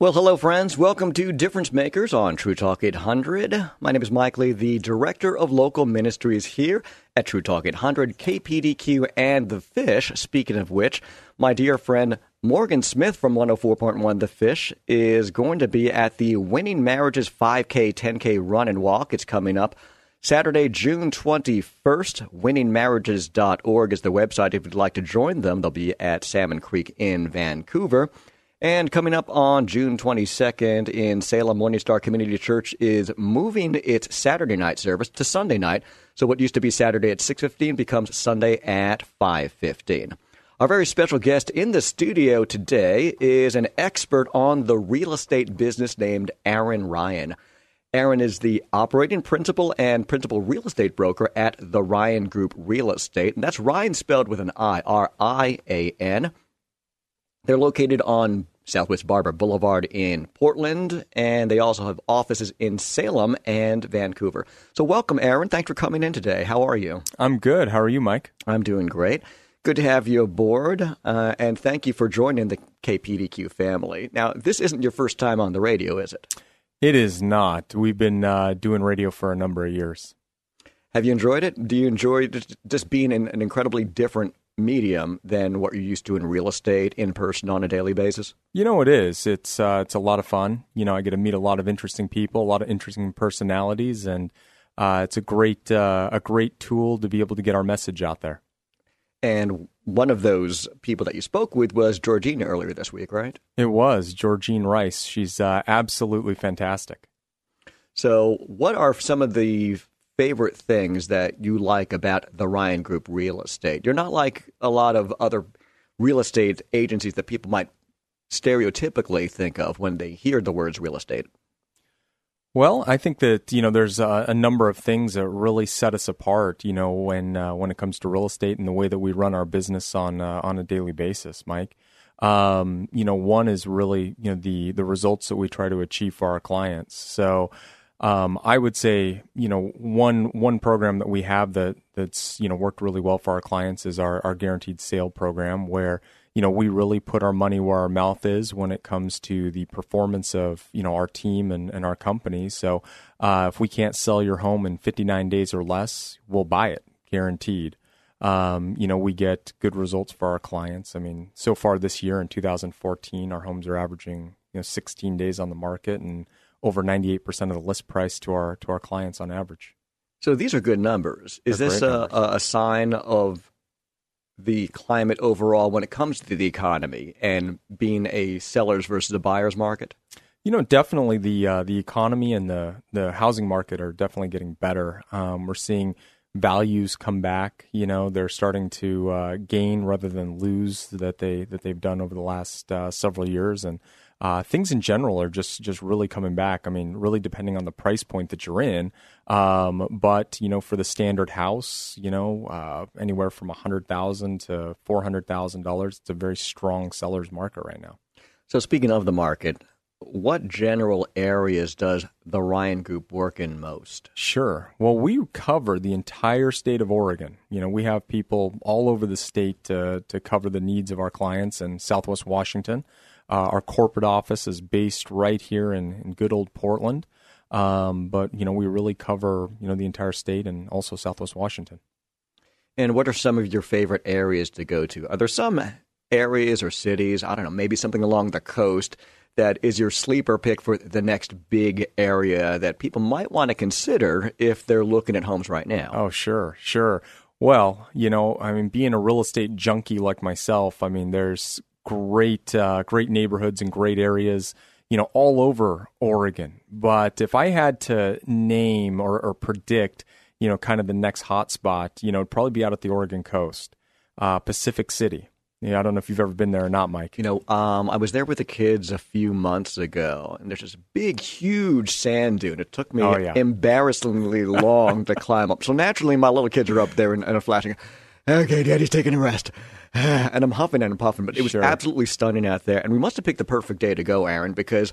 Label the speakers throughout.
Speaker 1: Well, hello, friends. Welcome to Difference Makers on True Talk 800. My name is Mike Lee, the Director of Local Ministries here at True Talk 800, KPDQ, and The Fish. Speaking of which, my dear friend Morgan Smith from 104.1 The Fish is going to be at the Winning Marriages 5K, 10K run and walk. It's coming up Saturday, June 21st. WinningMarriages.org is the website if you'd like to join them. They'll be at Salmon Creek in Vancouver. And coming up on June 22nd in Salem, Morning Star Community Church is moving its Saturday night service to Sunday night. So what used to be Saturday at 6:15 becomes Sunday at 5:15. Our very special guest in the studio today is an expert on the real estate business named Aaron Ryan. Aaron is the operating principal and principal real estate broker at the Ryan Group Real Estate. And that's Ryan spelled with an I, R I A N. They're located on Southwest Barbur Boulevard in Portland, and they also have offices in Salem and Vancouver. So, welcome, Aaron. Thanks for coming in today. How are you?
Speaker 2: I'm good. How are you, Mike?
Speaker 1: I'm doing great. Good to have you aboard, uh, and thank you for joining the KPDQ family. Now, this isn't your first time on the radio, is it?
Speaker 2: It is not. We've been uh, doing radio for a number of years.
Speaker 1: Have you enjoyed it? Do you enjoy just being in an incredibly different medium than what you're used to in real estate in person on a daily basis?
Speaker 2: You know, it is. It's uh, it's a lot of fun. You know, I get to meet a lot of interesting people, a lot of interesting personalities, and uh, it's a great uh, a great tool to be able to get our message out there.
Speaker 1: And one of those people that you spoke with was Georgina earlier this week, right?
Speaker 2: It was Georgine Rice. She's uh, absolutely fantastic.
Speaker 1: So, what are some of the favorite things that you like about the Ryan Group real estate? You're not like a lot of other real estate agencies that people might stereotypically think of when they hear the words real estate.
Speaker 2: Well, I think that you know there's a, a, number of things that really set us apart. You know, when uh, when it comes to real estate and the way that we run our business on uh, on a daily basis, Mike. Um, you know, one is really you know the the results that we try to achieve for our clients. So, um, I would say, you know, one one program that we have that that's you know worked really well for our clients is our our guaranteed sale program, where you know we really put our money where our mouth is when it comes to the performance of you know our team and, and our company. So uh, if we can't sell your home in 59 days or less, we'll buy it, guaranteed. Um, you know, we get good results for our clients. I mean, so far this year in 2014, our homes are averaging you know 16 days on the market and over 98% of the list price to our to our clients on average.
Speaker 1: So these are good numbers. Is They're this a, a sign of the climate overall when it comes to the economy and being a sellers versus a buyers market?
Speaker 2: You know, definitely the uh, the economy and the the housing market are definitely getting better. Um, we're seeing values come back. You know, they're starting to uh, gain rather than lose that they that they've done over the last uh, several years, and uh, things in general are just just really coming back. I mean, really depending on the price point that you're in. Um, but you know, for the standard house, you know, uh, anywhere from a hundred thousand to four hundred thousand dollars, it's a very strong seller's market right now.
Speaker 1: So, speaking of the market, what general areas does the Ryan Group work in most?
Speaker 2: Sure. Well, we cover the entire state of Oregon. You know, we have people all over the state to, to cover the needs of our clients in Southwest Washington. Uh, our corporate office is based right here in, in good old Portland, um, but you know we really cover you know the entire state and also Southwest Washington.
Speaker 1: And what are some of your favorite areas to go to? Are there some areas or cities? I don't know, maybe something along the coast that is your sleeper pick for the next big area that people might want to consider if they're looking at homes right now?
Speaker 2: Oh, sure, sure. Well, you know, I mean, being a real estate junkie like myself, I mean, there's great uh, great neighborhoods and great areas you know all over Oregon. But if I had to name or, or predict you know kind of the next hot spot, you know it'd probably be out at the Oregon coast, uh, Pacific City. Yeah, I don't know if you've ever been there or not, Mike.
Speaker 1: You know, um, I was there with the kids a few months ago, and there's this big, huge sand dune. It took me
Speaker 2: Oh, yeah.
Speaker 1: embarrassingly long to climb up. So naturally, my little kids are up there and, and are flashing. Okay, Daddy's taking a rest, and I'm huffing and puffing. But it was
Speaker 2: Sure.
Speaker 1: absolutely stunning out there, and we must have picked the perfect day to go, Aaron, because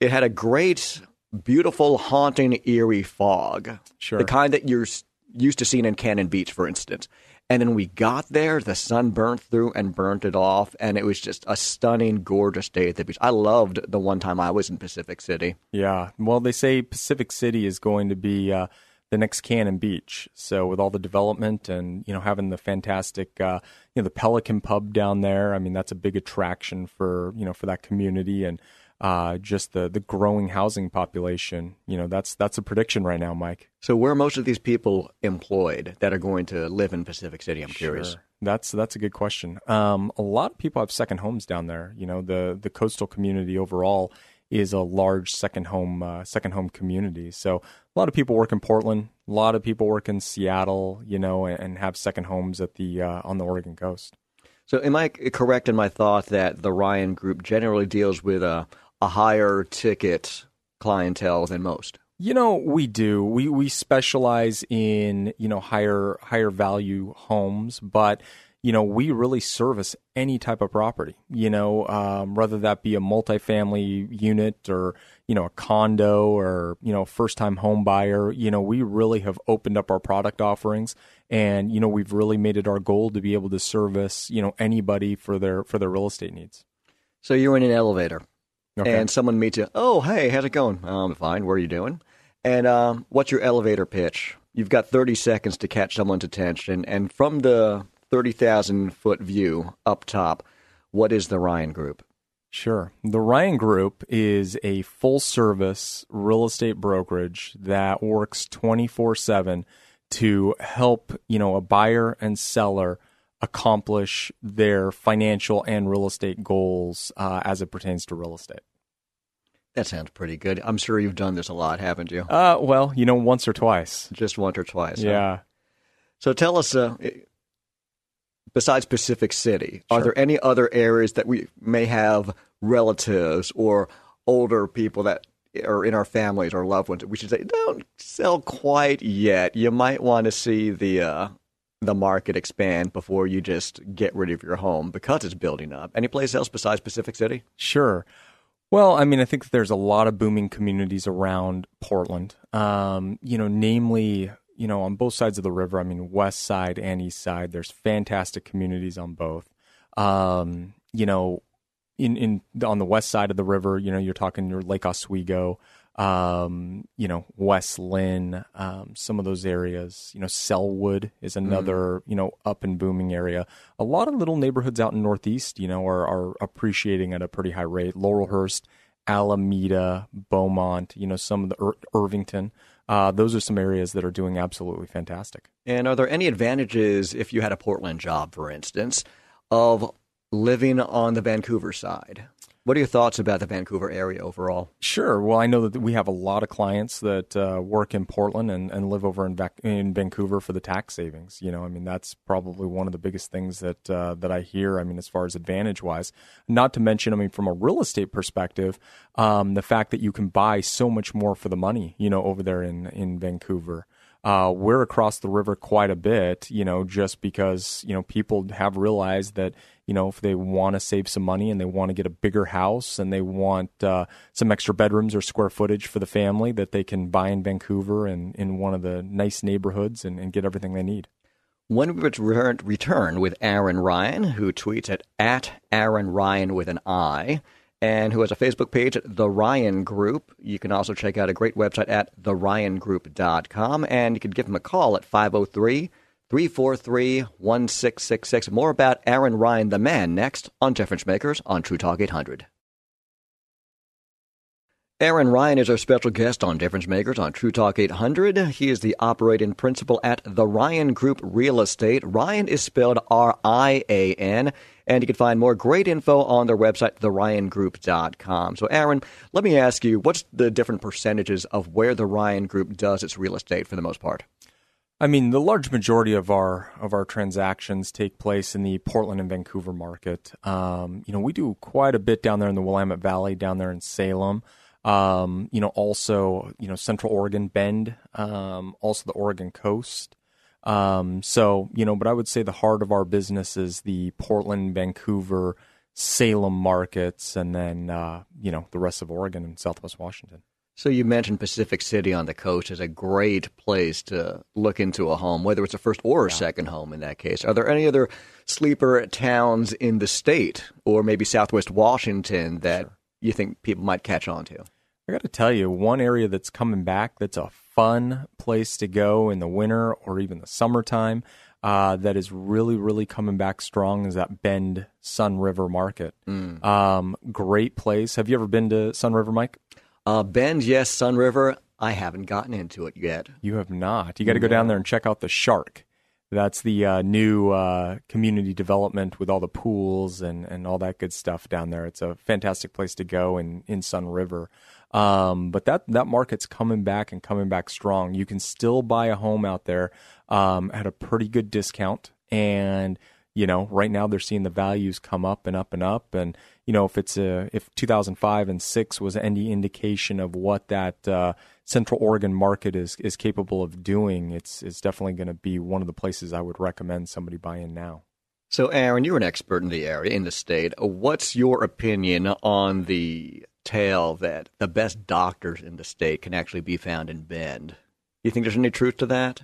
Speaker 1: it had a great, beautiful, haunting, eerie fog.
Speaker 2: Sure.
Speaker 1: The kind that you're used to seeing in Cannon Beach, for instance. And then we got there, the sun burnt through and burnt it off, and it was just a stunning, gorgeous day at the beach. I loved the one time I was in Pacific City.
Speaker 2: Yeah. Well, they say Pacific City is going to be uh, the next Cannon Beach. So with all the development and you know having the fantastic uh, you know the Pelican Pub down there, I mean that's a big attraction for you know for that community and uh, just the the growing housing population. You know that's that's a prediction right now, Mike.
Speaker 1: So, where are most of these people employed that are going to live in Pacific City? I'm curious.
Speaker 2: That's that's a good question. Um, a lot of people have second homes down there. You know, the the coastal community overall is a large second home uh, second home community. So a lot of people work in Portland. A lot of people work in Seattle. You know, and, and have second homes at the uh, on the Oregon coast.
Speaker 1: So, am I correct in my thought that the Ryan Group generally deals with a, a higher ticket clientele than most?
Speaker 2: You know, we do. We we specialize in you know higher higher value homes, but you know we really service any type of property. You know, um, whether that be a multifamily unit or you know a condo or you know first time home buyer. You know, we really have opened up our product offerings, and you know we've really made it our goal to be able to service you know anybody for their for their real estate needs.
Speaker 1: So, you're in an elevator.
Speaker 2: Okay.
Speaker 1: and someone meets you. Oh, hey, how's it going? Um, fine. What are you doing? And um, what's your elevator pitch? You've got 30 seconds to catch someone's attention. And from the 30,000 foot view up top, what is the Ryan Group?
Speaker 2: Sure. The Ryan Group is a full service real estate brokerage that works 24 7 to help, you know, a buyer and seller accomplish their financial and real estate goals uh, as it pertains to real estate.
Speaker 1: That sounds pretty good. I'm sure you've done this a lot, haven't you?
Speaker 2: Uh, well, you know, once or twice.
Speaker 1: Just once or twice. huh?
Speaker 2: Yeah.
Speaker 1: So tell us, uh, besides Pacific City, are there any other areas that we may have relatives or older people that are in our families or loved ones that we should say don't sell quite yet? You might want to see the uh, the market expand before you just get rid of your home because it's building up. Any place else besides Pacific City?
Speaker 2: Sure. Well, I mean, I think there's a lot of booming communities around Portland. Um, you know, namely, you know, on both sides of the river. I mean, west side and east side. There's fantastic communities on both. Um, you know, in in on the west side of the river, you know, you're talking your Lake Oswego, um, you know, West Linn, um, some of those areas. You know, Sellwood is another, you know, up and booming area. A lot of little neighborhoods out in Northeast, you know, are, are appreciating at a pretty high rate. Laurelhurst, Alameda, Beaumont, you know, some of the Ir- Irvington. Uh, those are some areas that are doing absolutely fantastic.
Speaker 1: And are there any advantages if you had a Portland job, for instance, of living on the Vancouver side? What are your thoughts about the Vancouver area overall?
Speaker 2: Sure. Well, I know that we have a lot of clients that uh, work in Portland and, and live over in, in Vancouver for the tax savings. You know, I mean, that's probably one of the biggest things that uh, that I hear. I mean, as far as advantage wise, not to mention, I mean, from a real estate perspective, um, the fact that you can buy so much more for the money. You know, over there in in Vancouver. Uh, we're across the river quite a bit, you know, just because, you know, people have realized that, you know, if they want to save some money and they want to get a bigger house and they want uh, some extra bedrooms or square footage for the family, that they can buy in Vancouver and in one of the nice neighborhoods and, and get everything they need.
Speaker 1: When we return, with Aaron Ryan, who tweets at, at Aaron Ryan with an I, and who has a Facebook page at The Ryan Group. You can also check out a great website at theryangroup.com, and you can give him a call at 503 343 1666. More about Aaron Ryan, the man, next on Difference Makers on True Talk 800. Aaron Ryan is our special guest on Difference Makers on True Talk 800. He is the operating principal at the Ryan Group Real Estate. Ryan is spelled R I A N, and you can find more great info on their website, theryangroup.com. So, Aaron, let me ask you what's the different percentages of where the Ryan Group does its real estate for the most part?
Speaker 2: I mean, the large majority of our of our transactions take place in the Portland and Vancouver market. Um, you know, we do quite a bit down there in the Willamette Valley, down there in Salem. Um, you know, also you know Central Oregon, Bend, um, also the Oregon coast. Um, so you know, but I would say the heart of our business is the Portland, Vancouver, Salem markets, and then uh, you know the rest of Oregon and Southwest Washington.
Speaker 1: So you mentioned Pacific City on the coast as a great place to look into a home, whether it's a first or a yeah. second home in that case. Are there any other sleeper towns in the state or maybe Southwest Washington that sure. you think people might catch on to?
Speaker 2: I got to tell you, one area that's coming back that's a fun place to go in the winter or even the summertime uh, that is really, really coming back strong is that Bend Sunriver Market. Mm. Um, great place. Have you ever been to Sunriver, Mike?
Speaker 1: Uh, Bend, yes. Sunriver, I haven't gotten into it yet.
Speaker 2: You have not. You got to go down there and check out the SHARC. That's the uh, new uh, community development with all the pools and, and all that good stuff down there. It's a fantastic place to go in, in Sunriver. Um, but that, that market's coming back and coming back strong. You can still buy a home out there um, at a pretty good discount. And you know, right now they're seeing the values come up and up and up. And you know, if it's a if 2005 and six was any indication of what that uh, Central Oregon market is is capable of doing, it's it's definitely going to be one of the places I would recommend somebody buy in now.
Speaker 1: So, Aaron, you're an expert in the area, in the state. What's your opinion on the tale that the best doctors in the state can actually be found in Bend? Do you think there's any truth to that?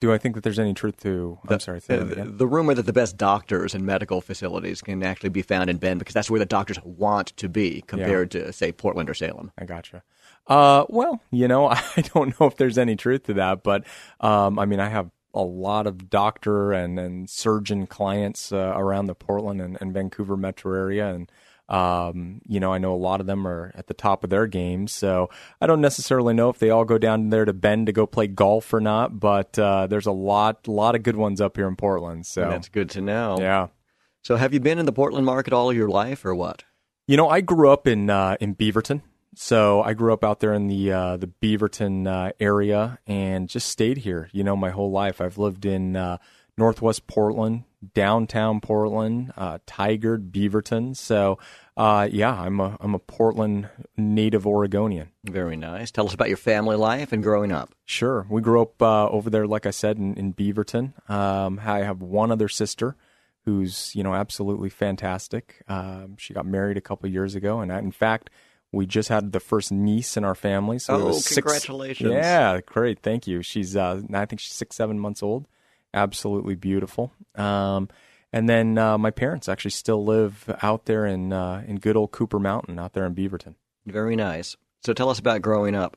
Speaker 2: Do I think that there's any truth to?
Speaker 1: The,
Speaker 2: I'm sorry.
Speaker 1: The, the, rumor that the best doctors and medical facilities can actually be found in Bend because that's where the doctors want to be compared yeah. to, say, Portland or Salem.
Speaker 2: I gotcha. Uh, well, you know, I don't know if there's any truth to that, but um, I mean, I have a lot of doctor and, and surgeon clients uh, around the Portland and, and Vancouver metro area, and um, you know, I know a lot of them are at the top of their games, so I don't necessarily know if they all go down there to Bend to go play golf or not. But uh, there's a lot, a lot of good ones up here in Portland. So
Speaker 1: that's good to know.
Speaker 2: Yeah.
Speaker 1: So have you been in the Portland market all your life, or what?
Speaker 2: You know, I grew up in uh, in Beaverton, so I grew up out there in the uh, the Beaverton uh, area and just stayed here. You know, my whole life. I've lived in uh, Northwest Portland, downtown Portland, uh, Tigard, Beaverton. So, uh, yeah, I'm a I'm a Portland native Oregonian.
Speaker 1: Very nice. Tell us about your family life and growing up.
Speaker 2: Sure, we grew up uh, over there, like I said, in, in Beaverton. Um, I have one other sister who's you know absolutely fantastic. Um, she got married a couple years ago, and I, in fact. We just had the first niece in our family. So
Speaker 1: oh, congratulations!
Speaker 2: Six, yeah, great. Thank you. She's, uh, I think she's six, seven months old absolutely beautiful. Um, and then uh, my parents actually still live out there in uh, in good old Cooper Mountain, out there in Beaverton.
Speaker 1: Very nice. So tell us about growing up.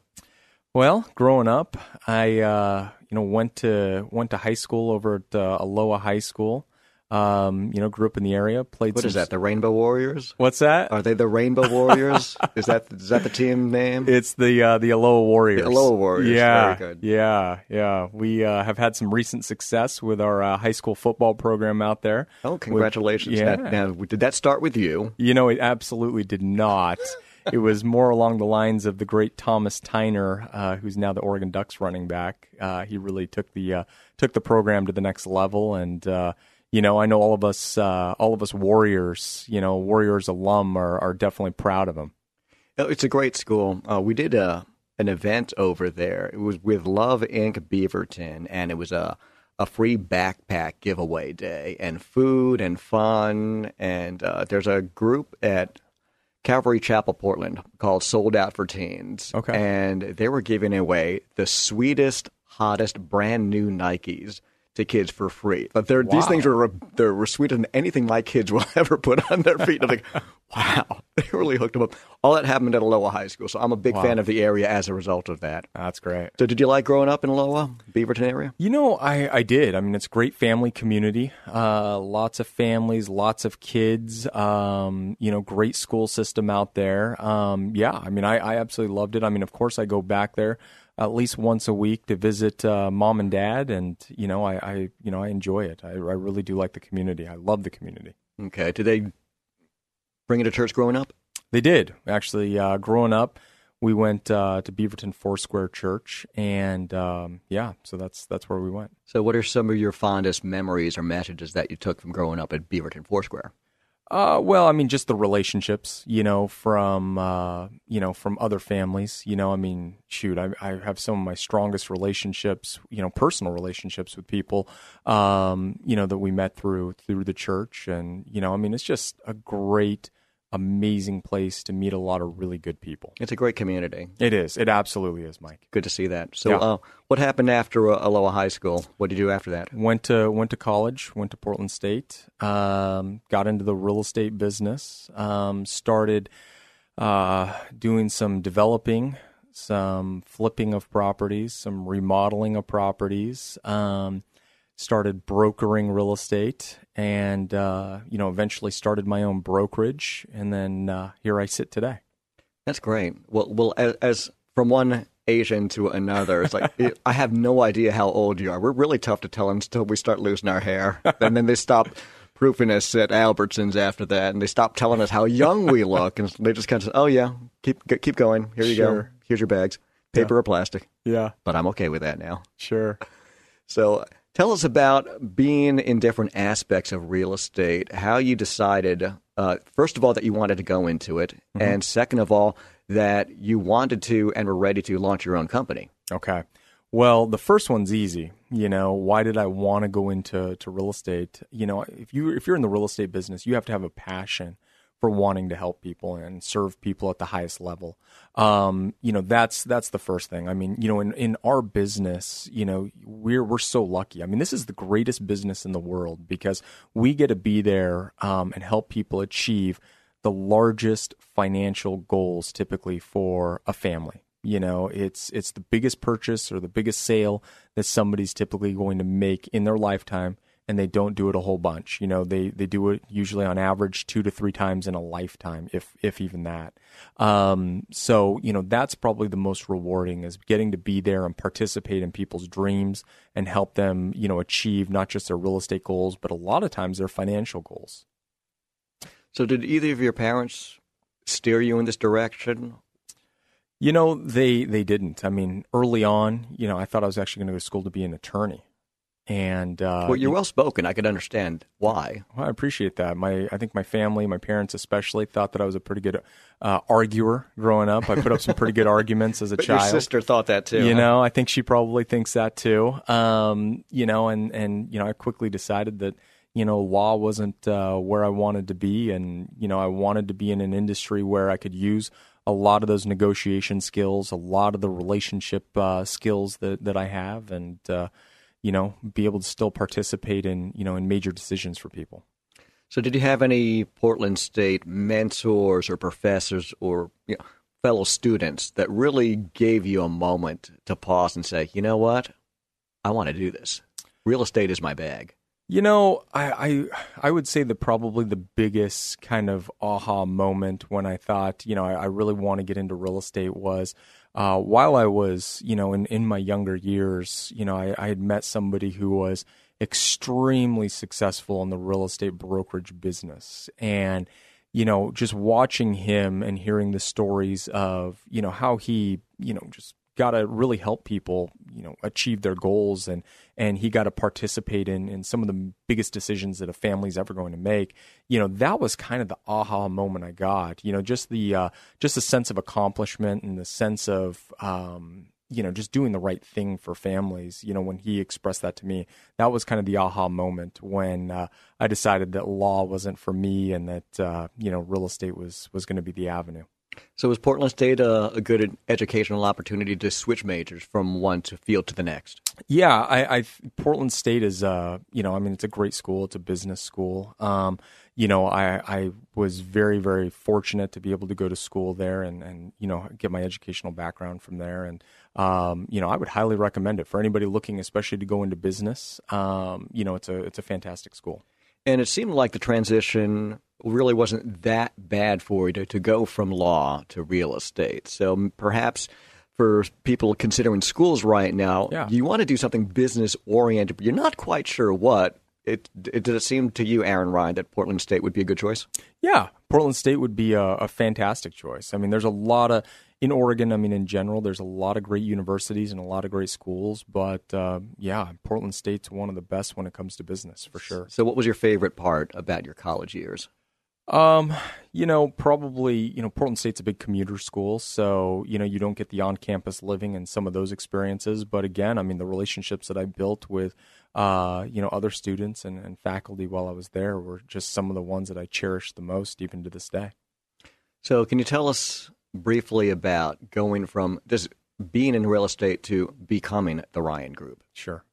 Speaker 2: Well, growing up, I uh, you know went to went to high school over at uh, Aloha High School. Um, you know, grew up in the area. Played.
Speaker 1: What is that? The Rainbow Warriors?
Speaker 2: What's that?
Speaker 1: Are they the Rainbow Warriors? is that is that the team name?
Speaker 2: It's the uh, the Aloha Warriors.
Speaker 1: The Aloha Warriors.
Speaker 2: Yeah, yeah, yeah. We uh, have had some recent success with our uh, high school football program out there.
Speaker 1: Oh, congratulations! yeah. That, now, did that start with you?
Speaker 2: You know, it absolutely did not. it was more along the lines of the great Thomas Tyner, uh, who's now the Oregon Ducks running back. Uh, he really took the uh, took the program to the next level, and uh, you know, I know all of us, uh, all of us Warriors, you know, Warriors alum are, are definitely proud of him.
Speaker 1: Oh, it's a great school. Uh, we did a uh, an event over there. It was with Love Inc. Beaverton, and it was a a free backpack giveaway day, and food and fun. And uh, there's a group at Calvary Chapel, Portland, called Sold Out for Teens.
Speaker 2: Okay,
Speaker 1: and they were giving away the sweetest, hottest, brand new Nikes to kids for free. But wow. these things are they're, they're sweeter than anything my kids will ever put on their feet. I'm like, wow, they really hooked them up. All that happened at Aloha High School, so I'm a big wow. fan of the area as a result of that.
Speaker 2: That's great.
Speaker 1: So, did you like growing up in Aloha, Beaverton area?
Speaker 2: You know, I, I did. I mean, it's a great family community. Uh, lots of families, lots of kids. Um, you know, great school system out there. Um, yeah, I mean, I, I absolutely loved it. I mean, of course, I go back there at least once a week to visit uh, mom and dad, and you know, I, I, you know I enjoy it. I, I really do like the community. I love the community.
Speaker 1: Okay, did they bring you to church growing up?
Speaker 2: They did actually. Uh, growing up, we went uh, to Beaverton Foursquare Church, and um, yeah, so that's that's where we went.
Speaker 1: So, what are some of your fondest memories or messages that you took from growing up at Beaverton Foursquare?
Speaker 2: Uh, well, I mean, just the relationships, you know, from uh, you know, from other families. You know, I mean, shoot, I, I have some of my strongest relationships, you know, personal relationships with people, um, you know, that we met through through the church, and you know, I mean, it's just a great amazing place to meet a lot of really good people.
Speaker 1: It's a great community.
Speaker 2: It is. It absolutely is, Mike.
Speaker 1: Good to see that. So,
Speaker 2: Yeah.
Speaker 1: uh, what happened after uh, Aloha High School? What did you do after that?
Speaker 2: Went to went to college. Went to Portland State. Um, got into the real estate business. Um, started uh, doing some developing, some flipping of properties, some remodeling of properties. Um, started brokering real estate, and uh, you know, eventually started my own brokerage, and then uh, here I sit today.
Speaker 1: That's great. Well, well, as, as from one Asian to another, it's like it, I have no idea how old you are. We're really tough to tell until we start losing our hair, and then they stop proofing us at Albertsons after that, and they stop telling us how young we look, and they just kind of say, "Oh yeah, keep g- keep going. Here you go. Here's your bags, paper or plastic."
Speaker 2: Yeah,
Speaker 1: But I'm okay with that now.
Speaker 2: sure.
Speaker 1: So tell us about being in different aspects of real estate, how you decided, uh, first of all, that you wanted to go into it, and second of all, that you wanted to and were ready to launch your own company.
Speaker 2: Okay. Well, the first one's easy. You know, why did I want to go into to real estate? You know, if you if you're in the real estate business, you have to have a passion for wanting to help people and serve people at the highest level. Um, you know, that's that's the first thing. I mean, you know, in, in our business, you know, we're we're so lucky. I mean, this is the greatest business in the world because we get to be there um, and help people achieve the largest financial goals typically for a family. You know, it's it's the biggest purchase or the biggest sale that somebody's typically going to make in their lifetime and they don't do it a whole bunch. You know, they they do it usually on average two to three times in a lifetime, if if even that. Um, so you know, that's probably the most rewarding is getting to be there and participate in people's dreams and help them, you know, achieve not just their real estate goals, but a lot of times their financial goals.
Speaker 1: So, did either of your parents steer you in this direction?
Speaker 2: You know, they they didn't. I mean, early on, you know, I thought I was actually going to go to school to be an attorney, and uh,
Speaker 1: well, you're well spoken. I could understand why.
Speaker 2: Well, I appreciate that. My, I think my family, my parents especially, thought that I was a pretty good uh, arguer growing up. I put up some pretty good arguments as a
Speaker 1: But
Speaker 2: child.
Speaker 1: your sister thought that too.
Speaker 2: You
Speaker 1: huh?
Speaker 2: know, I think she probably thinks that too. Um, you know, and and you know, I quickly decided that you know law wasn't uh, where I wanted to be, and you know, I wanted to be in an industry where I could use a lot of those negotiation skills, a lot of the relationship uh, skills that that I have, and uh, you know, be able to still participate in you know in major decisions for people.
Speaker 1: So, did you have any Portland State mentors or professors or you know, fellow students that really gave you a moment to pause and say, you know what? I want to do this. Real estate is my bag.
Speaker 2: You know, I, I I would say that probably the biggest kind of aha moment when I thought, you know, I, I really want to get into real estate was uh, while I was, you know, in, in my younger years, you know, I, I had met somebody who was extremely successful in the real estate brokerage business. And, you know, just watching him and hearing the stories of, you know, how he, you know, just got to really help people, you know, achieve their goals and and he got to participate in in some of the biggest decisions that a family's ever going to make. You know, that was kind of the aha moment I got. You know, just the uh, just the sense of accomplishment and the sense of um, you know just doing the right thing for families. You know, when he expressed that to me, that was kind of the aha moment when uh, I decided that law wasn't for me and that uh, you know real estate was was going to be the avenue.
Speaker 1: So, was Portland State a, a good educational opportunity to switch majors from one to field to the next?
Speaker 2: Yeah, I, I Portland State is uh you know I mean it's a great school. It's a business school. Um you know I I was very very fortunate to be able to go to school there and and you know get my educational background from there. And um you know I would highly recommend it for anybody looking especially to go into business. Um you know it's a it's a fantastic school
Speaker 1: And it seemed like the transition really wasn't that bad for you to, to go from law to real estate. So perhaps for people considering schools right now,
Speaker 2: Yeah.
Speaker 1: you want to do something business oriented, but you're not quite sure what. it, it did it seem to you, Aaron Ryan, that Portland State would be a good choice?
Speaker 2: Yeah, Portland State would be a, a fantastic choice. I mean, there's a lot of in Oregon. I mean, in general, there's a lot of great universities and a lot of great schools. But uh, yeah, Portland State's one of the best when it comes to business for sure.
Speaker 1: So, what was your favorite part about your college years?
Speaker 2: Um, you know, probably, you know, Portland State's a big commuter school, so, you know, you don't get the on-campus living and some of those experiences, but again, I mean, the relationships that I built with uh, you know, other students and, and faculty while I was there were just some of the ones that I cherished the most even to this day.
Speaker 1: So, can you tell us briefly about going from just being in real estate to becoming the Ryan Group?
Speaker 2: Sure.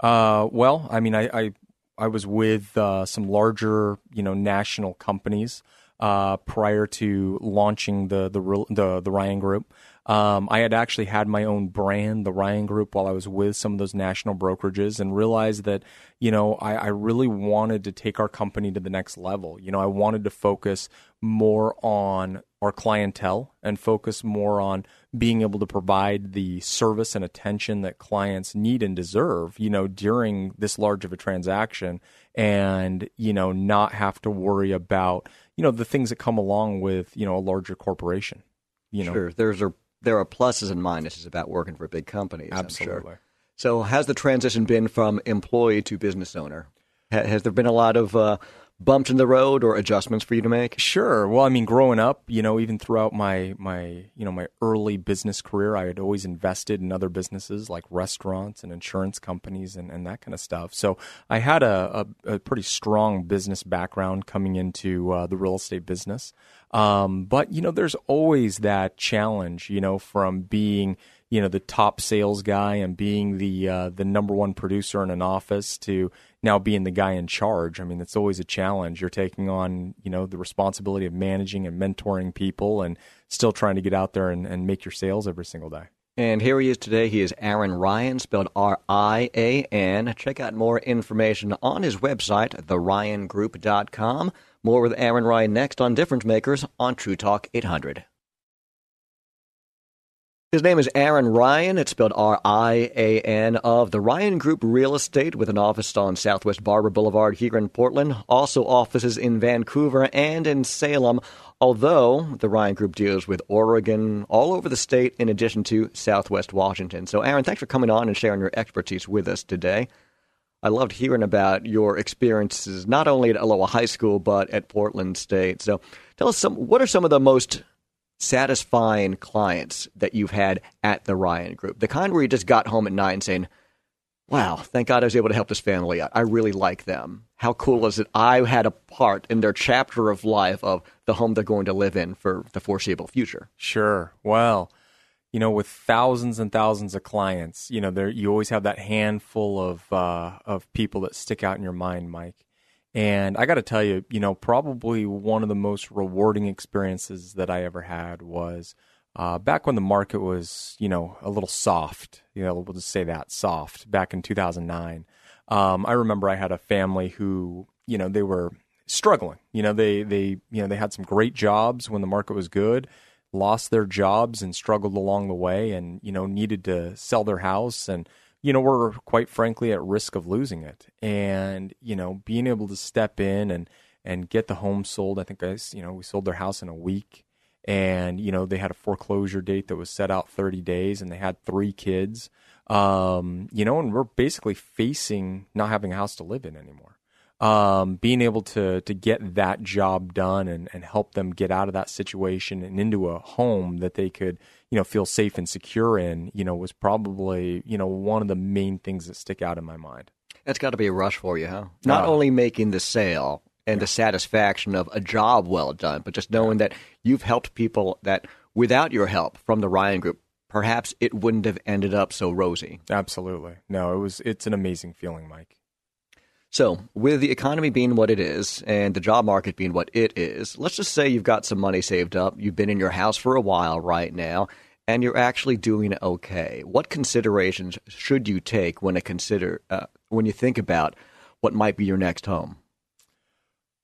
Speaker 2: Uh, well, I mean, I, I I was with uh, some larger, you know, national companies uh, prior to launching the the the, the Ryan Group. Um, I had actually had my own brand, the Ryan Group, while I was with some of those national brokerages, and realized that you know I, I really wanted to take our company to the next level. You know, I wanted to focus more on our clientele and focus more on being able to provide the service and attention that clients need and deserve, you know, during this large of a transaction and, you know, not have to worry about, you know, the things that come along with, you know, a larger corporation. You know,
Speaker 1: sure. There's a, there are pluses and minuses about working for big companies.
Speaker 2: Absolutely.
Speaker 1: Sure. So, has the transition been from employee to business owner? Has there been a lot of uh, bumps in the road or adjustments for you to make?
Speaker 2: Sure. Well, I mean, growing up, you know, even throughout my my you know my early business career, I had always invested in other businesses like restaurants and insurance companies and, and that kind of stuff. So I had a, a, a pretty strong business background coming into uh, the real estate business. Um, but you know, there's always that challenge, you know, from being you know the top sales guy and being the uh, the number one producer in an office to now being the guy in charge. I mean, it's always a challenge. You're taking on you know the responsibility of managing and mentoring people, and still trying to get out there and, and make your sales every single day.
Speaker 1: And here he is today. He is Aaron Ryan, spelled R I A N. Check out more information on his website, theryangroup.com. More with Aaron Ryan next on Difference Makers on True Talk 800. His name is Aaron Ryan. It's spelled R I A N of the Ryan Group Real Estate with an office on Southwest Barbur Boulevard here in Portland. Also offices in Vancouver and in Salem, although the Ryan Group deals with Oregon, all over the state, in addition to Southwest Washington. So, Aaron, thanks for coming on and sharing your expertise with us today. I loved hearing about your experiences not only at Aloha High School but at Portland State. So, tell us some. What are some of the most satisfying clients that you've had at the Ryan Group? The kind where you just got home at night and saying, wow, thank God I was able to help this family. I really like them. How cool is it? I had a part in their chapter of life of the home they're going to live in for the foreseeable future.
Speaker 2: Sure. Well, you know, with thousands and thousands of clients, you know, there you always have that handful of uh, of people that stick out in your mind, Mike. And I got to tell you, you know, probably one of the most rewarding experiences that I ever had was uh, back when the market was, you know, a little soft. You know, we'll just say that soft back in 2009. Um, I remember I had a family who, you know, they were struggling. You know, they they you know they had some great jobs when the market was good, lost their jobs and struggled along the way, and you know needed to sell their house and you know, we're quite frankly at risk of losing it. And, you know, being able to step in and, and get the home sold, I think guys, you know, we sold their house in a week and, you know, they had a foreclosure date that was set out 30 days and they had three kids. Um, you know, and we're basically facing not having a house to live in anymore. Um, being able to to get that job done and, and help them get out of that situation and into a home that they could you know feel safe and secure in you know was probably you know one of the main things that stick out in my mind.
Speaker 1: That's got to be a rush for you huh? Not uh, only making the sale and yeah. the satisfaction of a job well done but just knowing that you've helped people that without your help from the ryan group perhaps it wouldn't have ended up so rosy.
Speaker 2: Absolutely. No it was it's an amazing feeling mike
Speaker 1: so, with the economy being what it is and the job market being what it is, let's just say you've got some money saved up, you've been in your house for a while right now, and you're actually doing okay. What considerations should you take when, consider, uh, when you think about what might be your next home?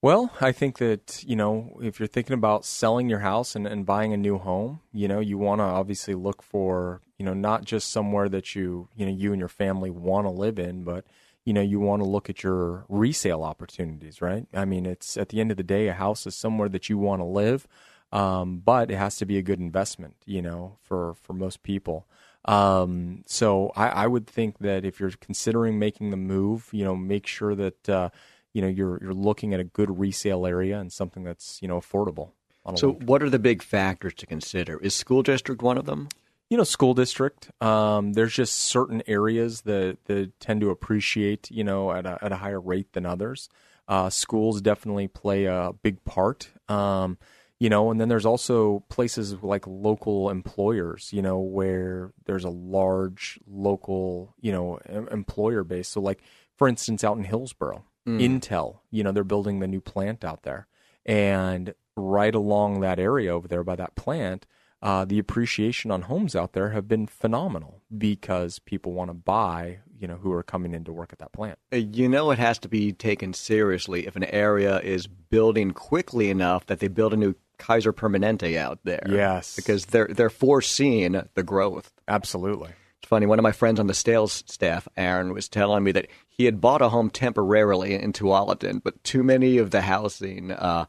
Speaker 2: Well, I think that, you know, if you're thinking about selling your house and, and buying a new home, you know, you want to obviously look for, you know, not just somewhere that you, you know, you and your family want to live in, but you know, you want to look at your resale opportunities, right? I mean, it's at the end of the day, a house is somewhere that you want to live, um, but it has to be a good investment, you know, for for most people. Um, so I, I, would think that if you're considering making the move, you know, make sure that uh, you know you're you're looking at a good resale area and something that's you know affordable.
Speaker 1: So, what are the big factors to consider? Is school district one of them?
Speaker 2: You know, school district. Um, there's just certain areas that, that tend to appreciate, you know, at a, at a higher rate than others. Uh, schools definitely play a big part. Um, you know, and then there's also places like local employers, you know, where there's a large local, you know, employer base. So, like for instance, out in Hillsboro, mm. Intel, you know, they're building the new plant out there, and right along that area over there by that plant, uh, the appreciation on homes out there have been phenomenal because people want to buy, you know, who are coming in to work at that plant.
Speaker 1: Uh, you know, it has to be taken seriously if an area is building quickly enough that they build a new Kaiser Permanente out there.
Speaker 2: Yes,
Speaker 1: because they're they're foreseeing the growth.
Speaker 2: Absolutely.
Speaker 1: It's funny. One of my friends on the sales staff, Aaron, was telling me that he had bought a home temporarily in Tualatin, but too many of the housing. Uh,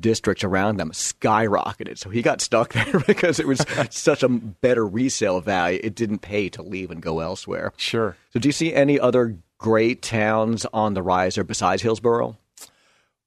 Speaker 1: districts around them skyrocketed. So he got stuck there because it was such a better resale value. It didn't pay to leave and go elsewhere.
Speaker 2: Sure.
Speaker 1: So do you see any other great towns on the rise there besides Hillsboro?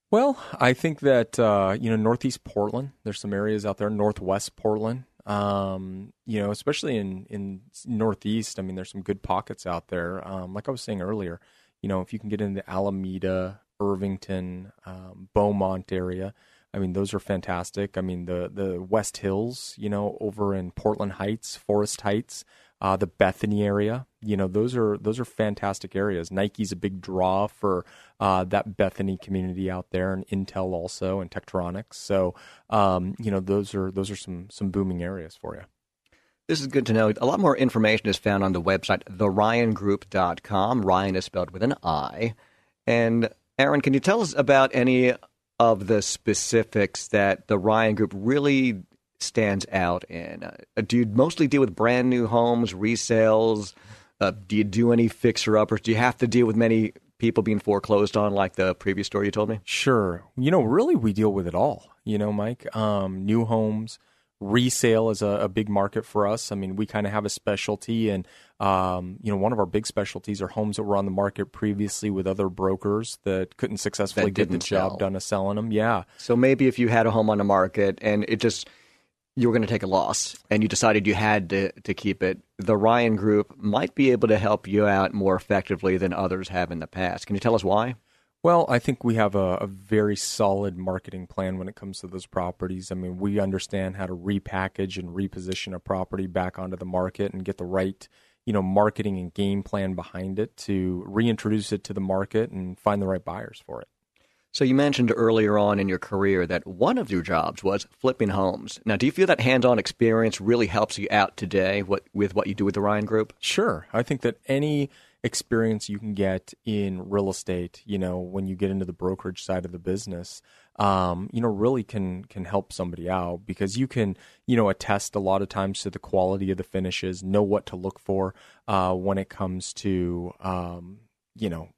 Speaker 2: Well, I think that uh, you know Northeast Portland. There's some areas out there, Northwest Portland. Um, you know, especially in in Northeast. I mean, there's some good pockets out there. Um, like I was saying earlier, you know, if you can get into Alameda, Irvington, um, Beaumont area, I mean, those are fantastic. I mean, the the West Hills, you know, over in Portland Heights, Forest Heights uh, the Bethany area. You know, those are those are fantastic areas. Nike's a big draw for uh, that Bethany community out there, and Intel also, and Tektronix. So, um, you know, those are those are some some booming areas for you.
Speaker 1: This is good to know. A lot more information is found on the website, theryangroup.com. Ryan is spelled with an I. And Aaron, can you tell us about any of the specifics that the Ryan Group really stands out in? Uh, do you mostly deal with brand new homes, resales? Uh, do you do any fixer uppers? Do you have to deal with many people being foreclosed on, like the previous story you told me?
Speaker 2: Sure. You know, really, we deal with it all. You know, Mike. Um, new homes, resale is a, a, big market for us. I mean, we kind of have a specialty, and um, you know, one of our big specialties are homes that were on the market previously with other brokers that couldn't successfully
Speaker 1: that
Speaker 2: get the
Speaker 1: job
Speaker 2: sell. done of selling them. Yeah.
Speaker 1: So maybe if you had a home on the market and it just you were going to take a loss and you decided you had to, to keep it, the Ryan Group might be able to help you out more effectively than others have in the past. Can you tell us why?
Speaker 2: Well, I think we have a, a, very solid marketing plan when it comes to those properties. I mean, we understand how to repackage and reposition a property back onto the market and get the right, you know, marketing and game plan behind it to reintroduce it to the market and find the right buyers for it.
Speaker 1: So you mentioned earlier on in your career that one of your jobs was flipping homes. Now, do you feel that hands-on experience really helps you out today with what you do with the Ryan Group?
Speaker 2: Sure. I think that any experience you can get in real estate, you know, when you get into the brokerage side of the business, um, you know, really can can help somebody out because you can, you know, attest a lot of times to the quality of the finishes, know what to look for uh, when it comes to, um, you know,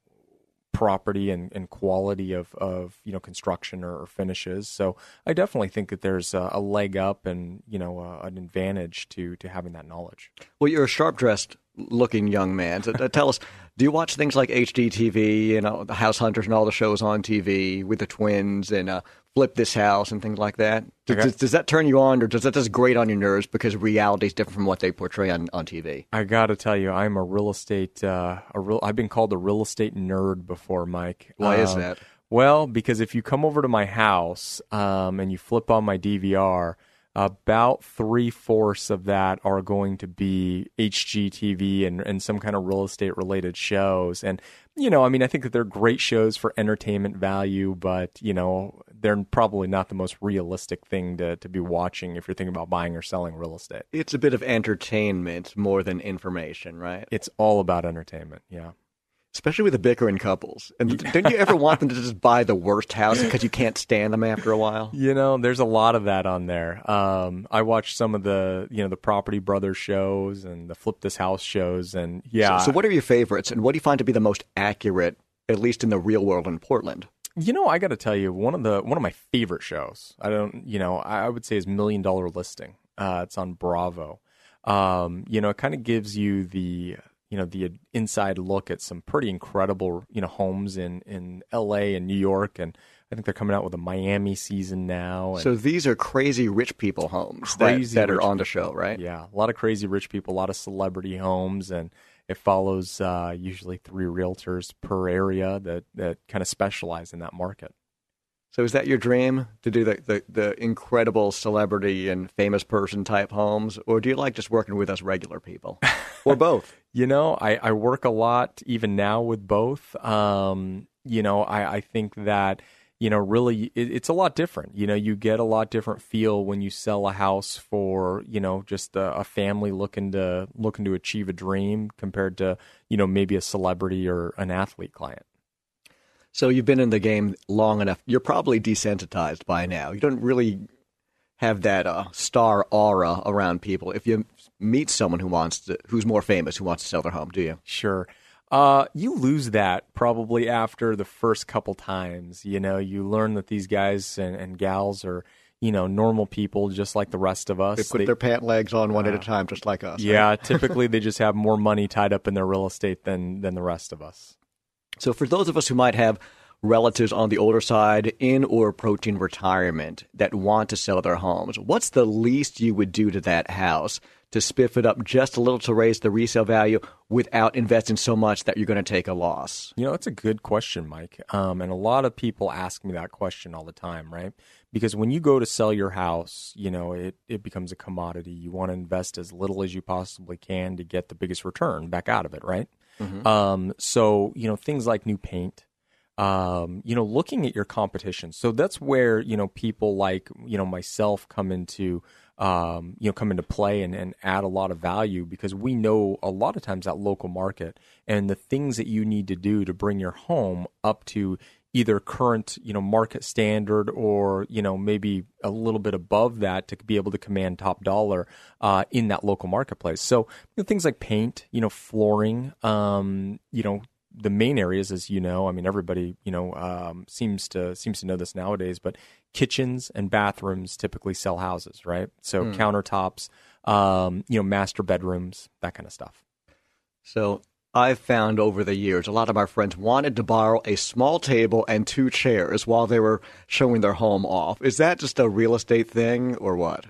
Speaker 2: property and, and quality of, of you know construction or, or, finishes. So I definitely think that there's a, a leg up and you know uh, an advantage to to having that knowledge.
Speaker 1: Well, you're a sharp dressed looking young man. So, uh, tell us, do you watch things like HGTV, you know, the House Hunters and all the shows on TV with the twins and uh, Flip This House and things like that? Does, okay. does, does, that turn you on or does that just grate on your nerves because reality is different from what they portray on, on TV?
Speaker 2: I got to tell you, I'm a real estate, uh, a real, I've been called a real estate nerd before, Mike.
Speaker 1: Why um, is that?
Speaker 2: Well, because if you come over to my house um, and you flip on my DVR, about three fourths of that are going to be HGTV and, and some kind of real estate related shows. And, you know, I mean, I think that they're great shows for entertainment value, but, you know, they're probably not the most realistic thing to, to be watching if you're thinking about buying or selling real estate.
Speaker 1: It's a bit of entertainment more than information, right?
Speaker 2: It's all about entertainment, yeah.
Speaker 1: Especially with the bickering couples. And don't you ever want them to just buy the worst house because you can't stand them after a while?
Speaker 2: You know, there's a lot of that on there. Um, I watched some of the you know the Property Brothers shows and the Flip This House shows, and yeah.
Speaker 1: So, so what are your favorites, and what do you find to be the most accurate, at least in the real world in Portland?
Speaker 2: You know, I got to tell you, one of the one of my favorite shows. I don't, you know, I would say is Million Dollar Listing. Uh, it's on Bravo. Um, you know, it kind of gives you the you know the inside look at some pretty incredible you know homes in in L.A. and New York, and I think they're coming out with a Miami season now.
Speaker 1: so these are crazy rich people homes crazy that, that are on the show, right?
Speaker 2: Yeah, a lot of crazy rich people, a lot of celebrity homes, and it follows uh, usually three realtors per area that that kind of specialize in that market.
Speaker 1: So is that your dream to do the, the, the, incredible celebrity and famous person type homes, or do you like just working with us regular people, or both?
Speaker 2: you know, I, I work a lot even now with both. Um, you know, I, I think that you know really it, it's a lot different. You know, you get a lot different feel when you sell a house for you know just a, a family looking to looking to achieve a dream compared to you know maybe a celebrity or an athlete client.
Speaker 1: So you've been in the game long enough. You're probably desensitized by now. You don't really have that uh, star aura around people. If you meet someone who wants to, who's more famous, who wants to sell their home, do you?
Speaker 2: Sure. Uh, you lose that probably after the first couple times. You know, you learn that these guys and, and gals are, you know, normal people just like the rest of us.
Speaker 1: They put they, their pant legs on one uh, at a time, just like us.
Speaker 2: Yeah, right? typically they just have more money tied up in their real estate than than the rest of us.
Speaker 1: So, for those of us who might have relatives on the older side in or approaching retirement that want to sell their homes, what's the least you would do to that house to spiff it up just a little to raise the resale value without investing so much that you're going to take a loss?
Speaker 2: You know, that's a good question, Mike. Um, and a lot of people ask me that question all the time, right? Because when you go to sell your house, you know, it, it becomes a commodity. You want to invest as little as you possibly can to get the biggest return back out of it, right? Mm-hmm. Um, so you know things like new paint. Um, you know, looking at your competition. So that's where you know people like you know myself come into um, you know come into play and, and add a lot of value because we know a lot of times that local market and the things that you need to do to bring your home up to either current you know market standard or you know maybe a little bit above that to be able to command top dollar uh, in that local marketplace. So you know, things like paint, you know, flooring, um, you know. The main areas, as you know, I mean, everybody you know um, seems to seems to know this nowadays. But kitchens and bathrooms typically sell houses, right? So mm. countertops, um, you know, master bedrooms, that kind of stuff.
Speaker 1: So I've found over the years, a lot of our friends wanted to borrow a small table and two chairs while they were showing their home off. Is that just a real estate thing or what?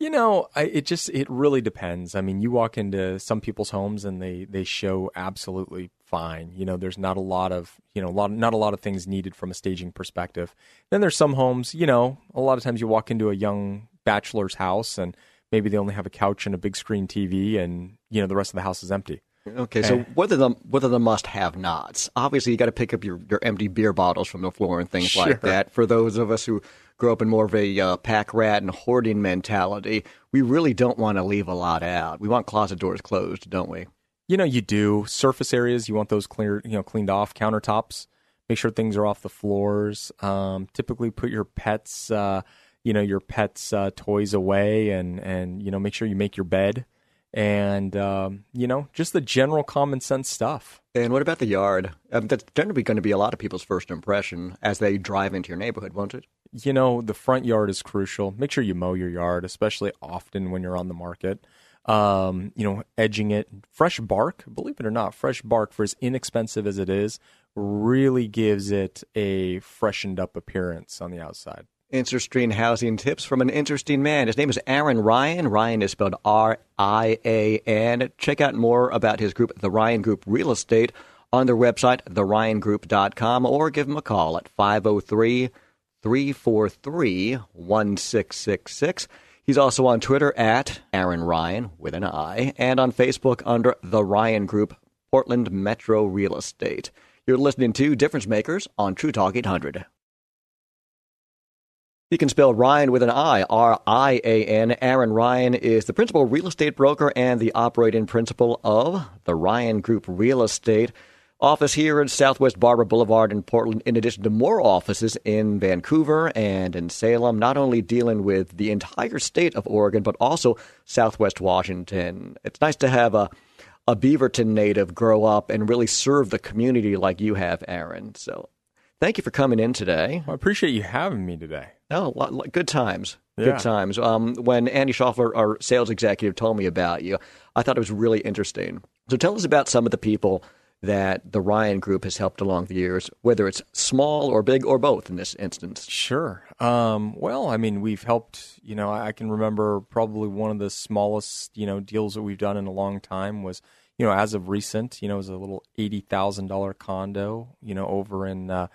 Speaker 2: You know, I, it just it really depends. I mean, you walk into some people's homes and they they show absolutely fine. You know, there's not a lot of you know, a lot not a lot of things needed from a staging perspective. Then there's some homes, you know, a lot of times you walk into a young bachelor's house and maybe they only have a couch and a big screen TV and you know the rest of the house is empty.
Speaker 1: Okay, so what are the what are the must have nots? Obviously, you got to pick up your, your empty beer bottles from the floor and things sure. like that. For those of us who grew up in more of a uh, pack rat and hoarding mentality, we really don't want to leave a lot out. We want closet doors closed, don't we?
Speaker 2: You know, you do. Surface areas, you want those clear, you know, cleaned off. Countertops, make sure things are off the floors. Um, typically, put your pets, uh, you know, your pets' uh, toys away, and and you know, make sure you make your bed and um, you know just the general common sense stuff.
Speaker 1: And what about the yard? Um, that's generally going to be a lot of people's first impression as they drive into your neighborhood, won't it?
Speaker 2: You know, the front yard is crucial. Make sure you mow your yard, especially often when you're on the market. Um, you know, edging it, fresh bark. Believe it or not, fresh bark, for as inexpensive as it is, really gives it a freshened up appearance on the outside
Speaker 1: interesting housing tips from an interesting man. His name is Aaron Ryan. Ryan is spelled R I A N. Check out more about his group, The Ryan Group Real Estate, on their website, theryangroup.com, or give him a call at 503 343 1666. He's also on Twitter at Aaron Ryan with an I, and on Facebook under The Ryan Group, Portland Metro Real Estate. You're listening to Difference Makers on True Talk 800. You can spell Ryan with an I, R I A N. Aaron Ryan is the principal real estate broker and the operating principal of the Ryan Group Real Estate. office here in Southwest Barbur Boulevard in Portland, in addition to more offices in Vancouver and in Salem, not only dealing with the entire state of Oregon, but also Southwest Washington. It's nice to have a a Beaverton native grow up and really serve the community like you have, Aaron. So thank you for coming in today.
Speaker 2: I appreciate you having me today.
Speaker 1: Oh, good times.
Speaker 2: Yeah.
Speaker 1: Good times. Um, when Andy Schaufler, our sales executive, told me about you, I thought it was really interesting. So tell us about some of the people that the Ryan Group has helped along the years, whether it's small or big or both in this instance.
Speaker 2: Sure. Um, well, I mean, we've helped. You know, I can remember probably one of the smallest you know deals that we've done in a long time was you know as of recent. You know, it was a little eighty thousand dollar condo. You know, over in. Uh,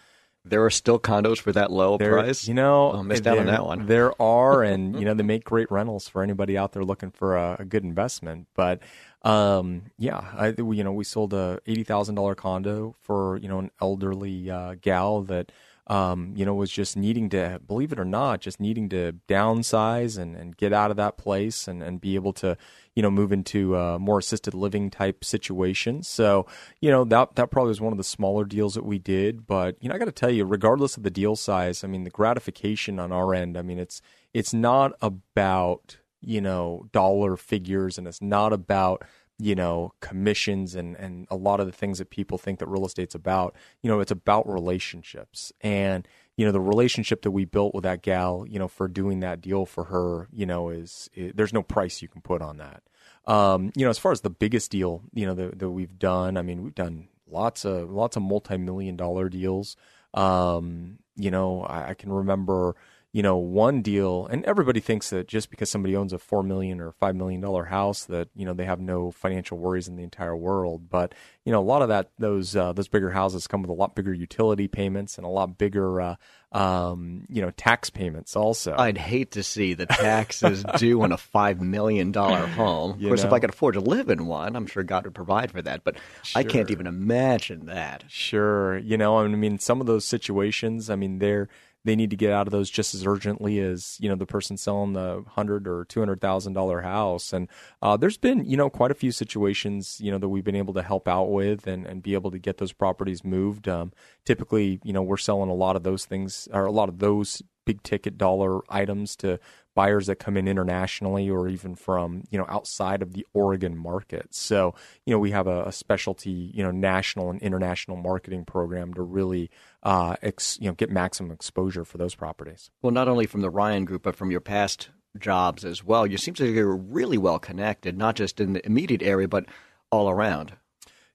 Speaker 1: there are still condos for that low
Speaker 2: there,
Speaker 1: price.
Speaker 2: You know,
Speaker 1: oh, missed out on that one.
Speaker 2: There are, and you know, they make great rentals for anybody out there looking for a, a good investment. But um, yeah, I, you know, we sold a eighty thousand dollar condo for you know an elderly uh, gal that um, you know was just needing to, believe it or not, just needing to downsize and, and get out of that place and, and be able to you know move into a more assisted living type situation. So you know that that probably was one of the smaller deals that we did. But you know, I got to tell you, regardless of the deal size, I mean, the gratification on our end, I mean, it's it's not about you know, dollar figures and it's not about, you know, commissions and, and a lot of the things that people think that real estate's about. You know, it's about relationships. And, you know, the relationship that we built with that gal, you know, for doing that deal for her, you know, is, there's no price you can put on that. Um, you know, as far as the biggest deal, you know, that, that we've done, I mean, we've done lots of, lots of multi-million dollar deals. Um, you know, I, I can remember, you know, one deal, and everybody thinks that just because somebody owns a four million or five million dollar house, that you know they have no financial worries in the entire world. But you know, a lot of that those uh, those bigger houses come with a lot bigger utility payments and a lot bigger, uh, um, you know, tax payments also.
Speaker 1: I'd hate to see the taxes due on a five million dollar home. Of course, know? if I could afford to live in one, I'm sure God would provide for that. But sure. I can't even imagine that.
Speaker 2: Sure, you know, I mean, some of those situations, I mean, they're they need to get out of those just as urgently as you know the person selling the hundred or two hundred thousand dollar house. And uh, there's been you know quite a few situations you know that we've been able to help out with and, and be able to get those properties moved. Um, typically, you know, we're selling a lot of those things or a lot of those big ticket dollar items to buyers that come in internationally or even from you know outside of the Oregon market. So you know we have a, a specialty you know national and international marketing program to really uh, ex, you know get maximum exposure for those properties.
Speaker 1: Well, not only from the Ryan Group, but from your past jobs as well. You seem to be really well connected, not just in the immediate area, but all around.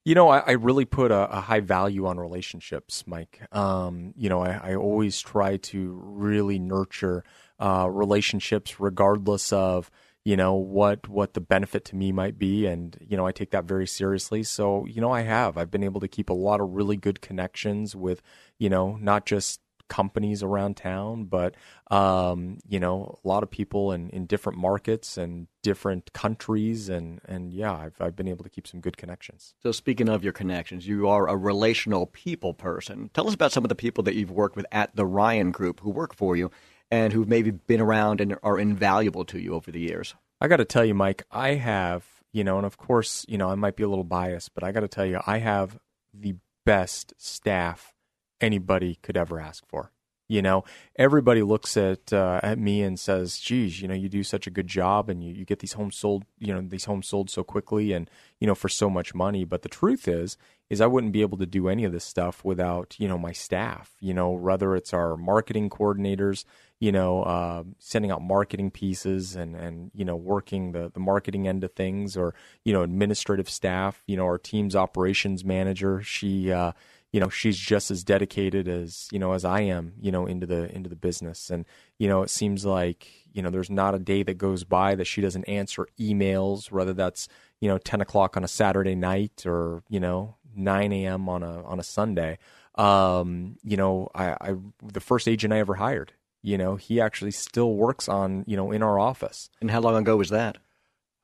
Speaker 2: You know, I, I really put a, a, high value on relationships, Mike. Um, you know, I, I, always try to really nurture uh, relationships, regardless of you know what what the benefit to me might be, and you know I take that very seriously. So you know I have I've been able to keep a lot of really good connections with you know not just companies around town, but um, you know, a lot of people in, in different markets and different countries, and and yeah, I've I've been able to keep some good connections.
Speaker 1: So speaking of your connections, you are a relational people person. Tell us about some of the people that you've worked with at the Ryan Group who work for you, and who've maybe been around and are invaluable to you over the years.
Speaker 2: I got to tell you, Mike, I have you know, and of course, you know, I might be a little biased, but I got to tell you, I have the best staff anybody could ever ask for. You know, everybody looks at uh, at me and says, "Geez, you know, you do such a good job, and you, you get these homes sold, you know, these homes sold so quickly, and you know, for so much money." But the truth is, is I wouldn't be able to do any of this stuff without you know my staff. You know, whether it's our marketing coordinators, you know, uh, sending out marketing pieces and and you know working the the marketing end of things, or you know, administrative staff. You know, our team's operations manager, she. Uh, you know she's just as dedicated as you know as I am you know into the into the business and you know it seems like you know there's not a day that goes by that she doesn't answer emails whether that's you know 10 o'clock on a Saturday night or you know 9 a.m. on a on a Sunday um, you know I, I the first agent I ever hired you know he actually still works on you know in our office
Speaker 1: and how long ago was that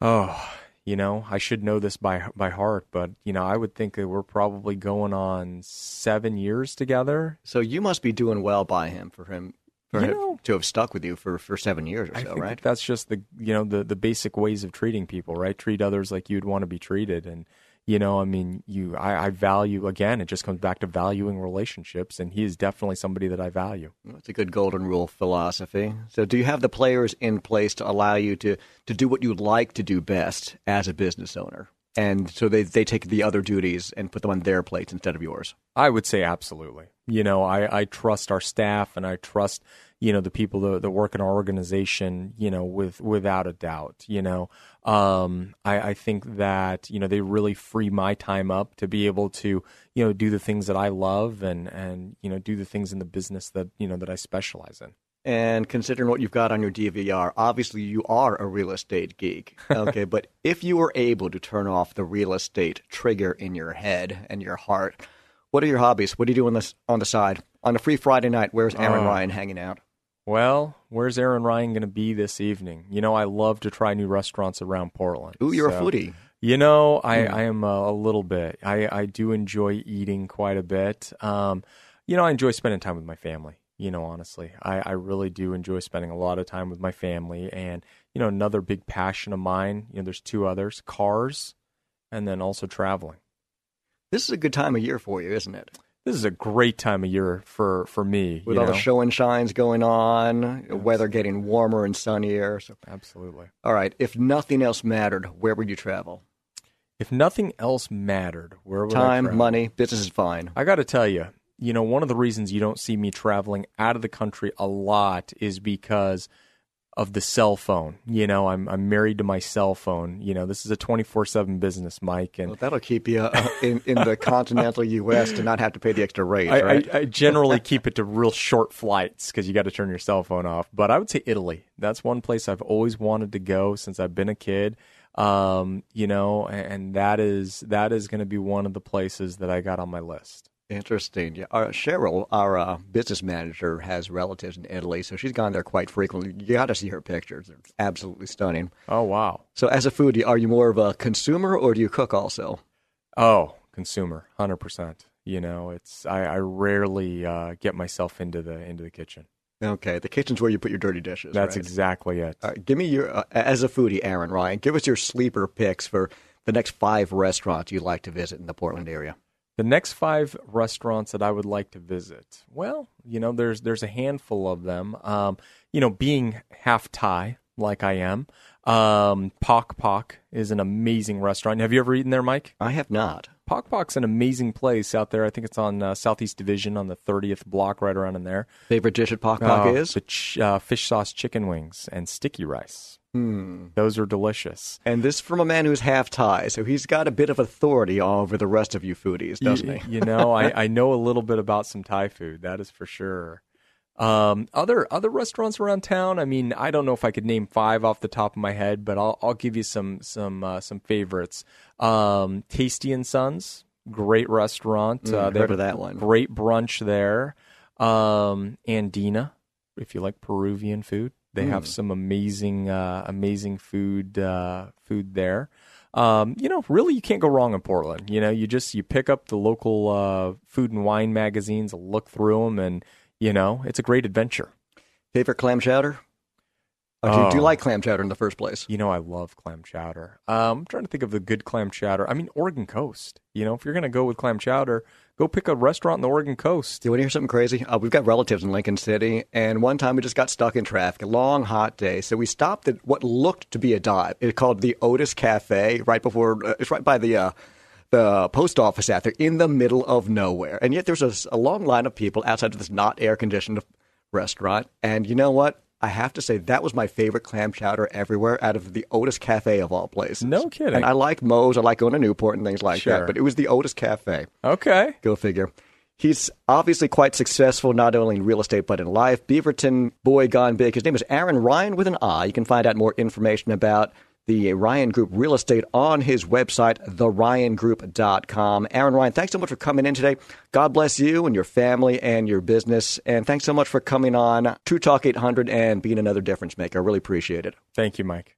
Speaker 2: oh you know, I should know this by by heart, but you know, I would think that we're probably going on seven years together.
Speaker 1: So you must be doing well by him for him for him know, to have stuck with you for, for seven years or
Speaker 2: I
Speaker 1: so, right?
Speaker 2: That that's just the you know the the basic ways of treating people, right? Treat others like you'd want to be treated, and You know, I mean, you, I, I value again. It just comes back to valuing relationships, and he is definitely somebody that I value.
Speaker 1: That's a good golden rule philosophy. So, do you have the players in place to allow you to to do what you like to do best as a business owner? And so they they take the other duties and put them on their plates instead of yours.
Speaker 2: I would say absolutely. You know, I, I trust our staff and I trust you know the people that, that work in our organization you know with without a doubt you know um, I, I think that you know they really free my time up to be able to you know do the things that I love and and you know do the things in the business that you know that I specialize in.
Speaker 1: And considering what you've got on your DVR, obviously you are a real estate geek. Okay, but if you were able to turn off the real estate trigger in your head and your heart, what are your hobbies? What do you do on this on the side on a free Friday night? Where's Aaron uh, Ryan hanging out?
Speaker 2: Well, where's Aaron Ryan going to be this evening? You know, I love to try new restaurants around Portland.
Speaker 1: Ooh, you're so, a foodie.
Speaker 2: You know, I, mm. I am a, a, little bit. I, I do enjoy eating quite a bit. Um, you know, I enjoy spending time with my family. You know, honestly, I, I really do enjoy spending a lot of time with my family. And, you know, another big passion of mine, you know, there's two others cars and then also traveling.
Speaker 1: This is a good time of year for you, isn't it?
Speaker 2: This is a great time of year for for me.
Speaker 1: With all know? the show and shines going on, yes. weather getting warmer and sunnier. So.
Speaker 2: Absolutely.
Speaker 1: All right. If nothing else mattered, where would you travel?
Speaker 2: If nothing else mattered, where would you
Speaker 1: Time, money, business is fine.
Speaker 2: I got to tell you, you know, one of the reasons you don't see me traveling out of the country a lot is because – of the cell phone. You know, I'm I'm married to my cell phone. You know, this is a 24/7 business, Mike, and
Speaker 1: well, that'll keep you uh, in in the continental U.S. to not have to pay the extra rate.
Speaker 2: I,
Speaker 1: right?
Speaker 2: I, I generally keep it to real short flights because you got to turn your cell phone off. But I would say Italy. That's one place I've always wanted to go since I've been a kid. Um, you know, and that is that is going to be one of the places that I got on my list.
Speaker 1: Interesting. Yeah, our, Cheryl, our uh, business manager, has relatives in Italy, so she's gone there quite frequently. You got to see her pictures; they're absolutely stunning.
Speaker 2: Oh wow!
Speaker 1: So, as a foodie, are you more of a consumer or do you cook also?
Speaker 2: Oh, consumer, hundred percent. You know, it's I, I rarely uh, get myself into the into the kitchen.
Speaker 1: Okay, the kitchen's where you put your dirty dishes.
Speaker 2: That's
Speaker 1: right?
Speaker 2: exactly it.
Speaker 1: give me your uh, as a foodie, Aaron Ryan. Give us your sleeper picks for the next five restaurants you'd like to visit in the Portland area.
Speaker 2: The next five restaurants that I would like to visit, well, you know, there's there's a handful of them. Um, you know, being half Thai like I am, um, Pok Pok is an amazing restaurant. Have you ever eaten there, Mike?
Speaker 1: I have not.
Speaker 2: Pok Pok's an amazing place out there. I think it's on uh, Southeast Division on the 30th block, right around in there.
Speaker 1: Favorite dish at Pok Pok uh, is?
Speaker 2: The ch- uh, fish sauce chicken wings and sticky rice.
Speaker 1: Hmm.
Speaker 2: Those are delicious.
Speaker 1: And this from a man who's half Thai, so he's got a bit of authority over the rest of you foodies, doesn't he?
Speaker 2: you know, I, I know a little bit about some Thai food, that is for sure. Um, other other restaurants around town. I mean, I don't know if I could name five off the top of my head, but I'll I'll give you some some uh, some favorites. Um, Tasty and Sons, great restaurant.
Speaker 1: Mm, uh, they heard of that one.
Speaker 2: Great brunch there. Um, Andina, if you like Peruvian food, they mm. have some amazing, uh, amazing food, uh, food there. Um, you know, really, you can't go wrong in Portland. You know, you just you pick up the local uh, food and wine magazines, look through them, and you know, it's a great adventure.
Speaker 1: Favorite clam chowder? Oh, do, you, do, you, oh. like clam chowder in the first place?
Speaker 2: You know, I love clam chowder. Um, I'm trying to think of the good clam chowder. I mean, Oregon Coast. You know, if you're going to go with clam chowder, go pick a restaurant in the Oregon Coast.
Speaker 1: Do you want to hear something crazy? Uh, we've got relatives in Lincoln City, and one time we just got stuck in traffic, a long, hot day. So we stopped at what looked to be a dive. It's called the Otis Cafe, right before, uh, it's right by the. Uh, the post office out there in the middle of nowhere. And yet there's a, a long line of people outside of this not air conditioned restaurant. And you know what? I have to say that was my favorite clam chowder everywhere out of the Otis Cafe of all places.
Speaker 2: No kidding.
Speaker 1: And I like Mo's. I like going to Newport and things like
Speaker 2: sure.
Speaker 1: that. But it was the Otis Cafe.
Speaker 2: Okay.
Speaker 1: Go figure. He's obviously quite successful, not only in real estate, but in life. Beaverton boy gone big. His name is Aaron Ryan with an I. You can find out more information about the Ryan Group Real Estate on his website, theryangroup.com. Aaron Ryan, thanks so much for coming in today. God bless you and your family and your business. And thanks so much for coming on True Talk 800 and being another difference maker. I really appreciate it.
Speaker 2: Thank you, Mike.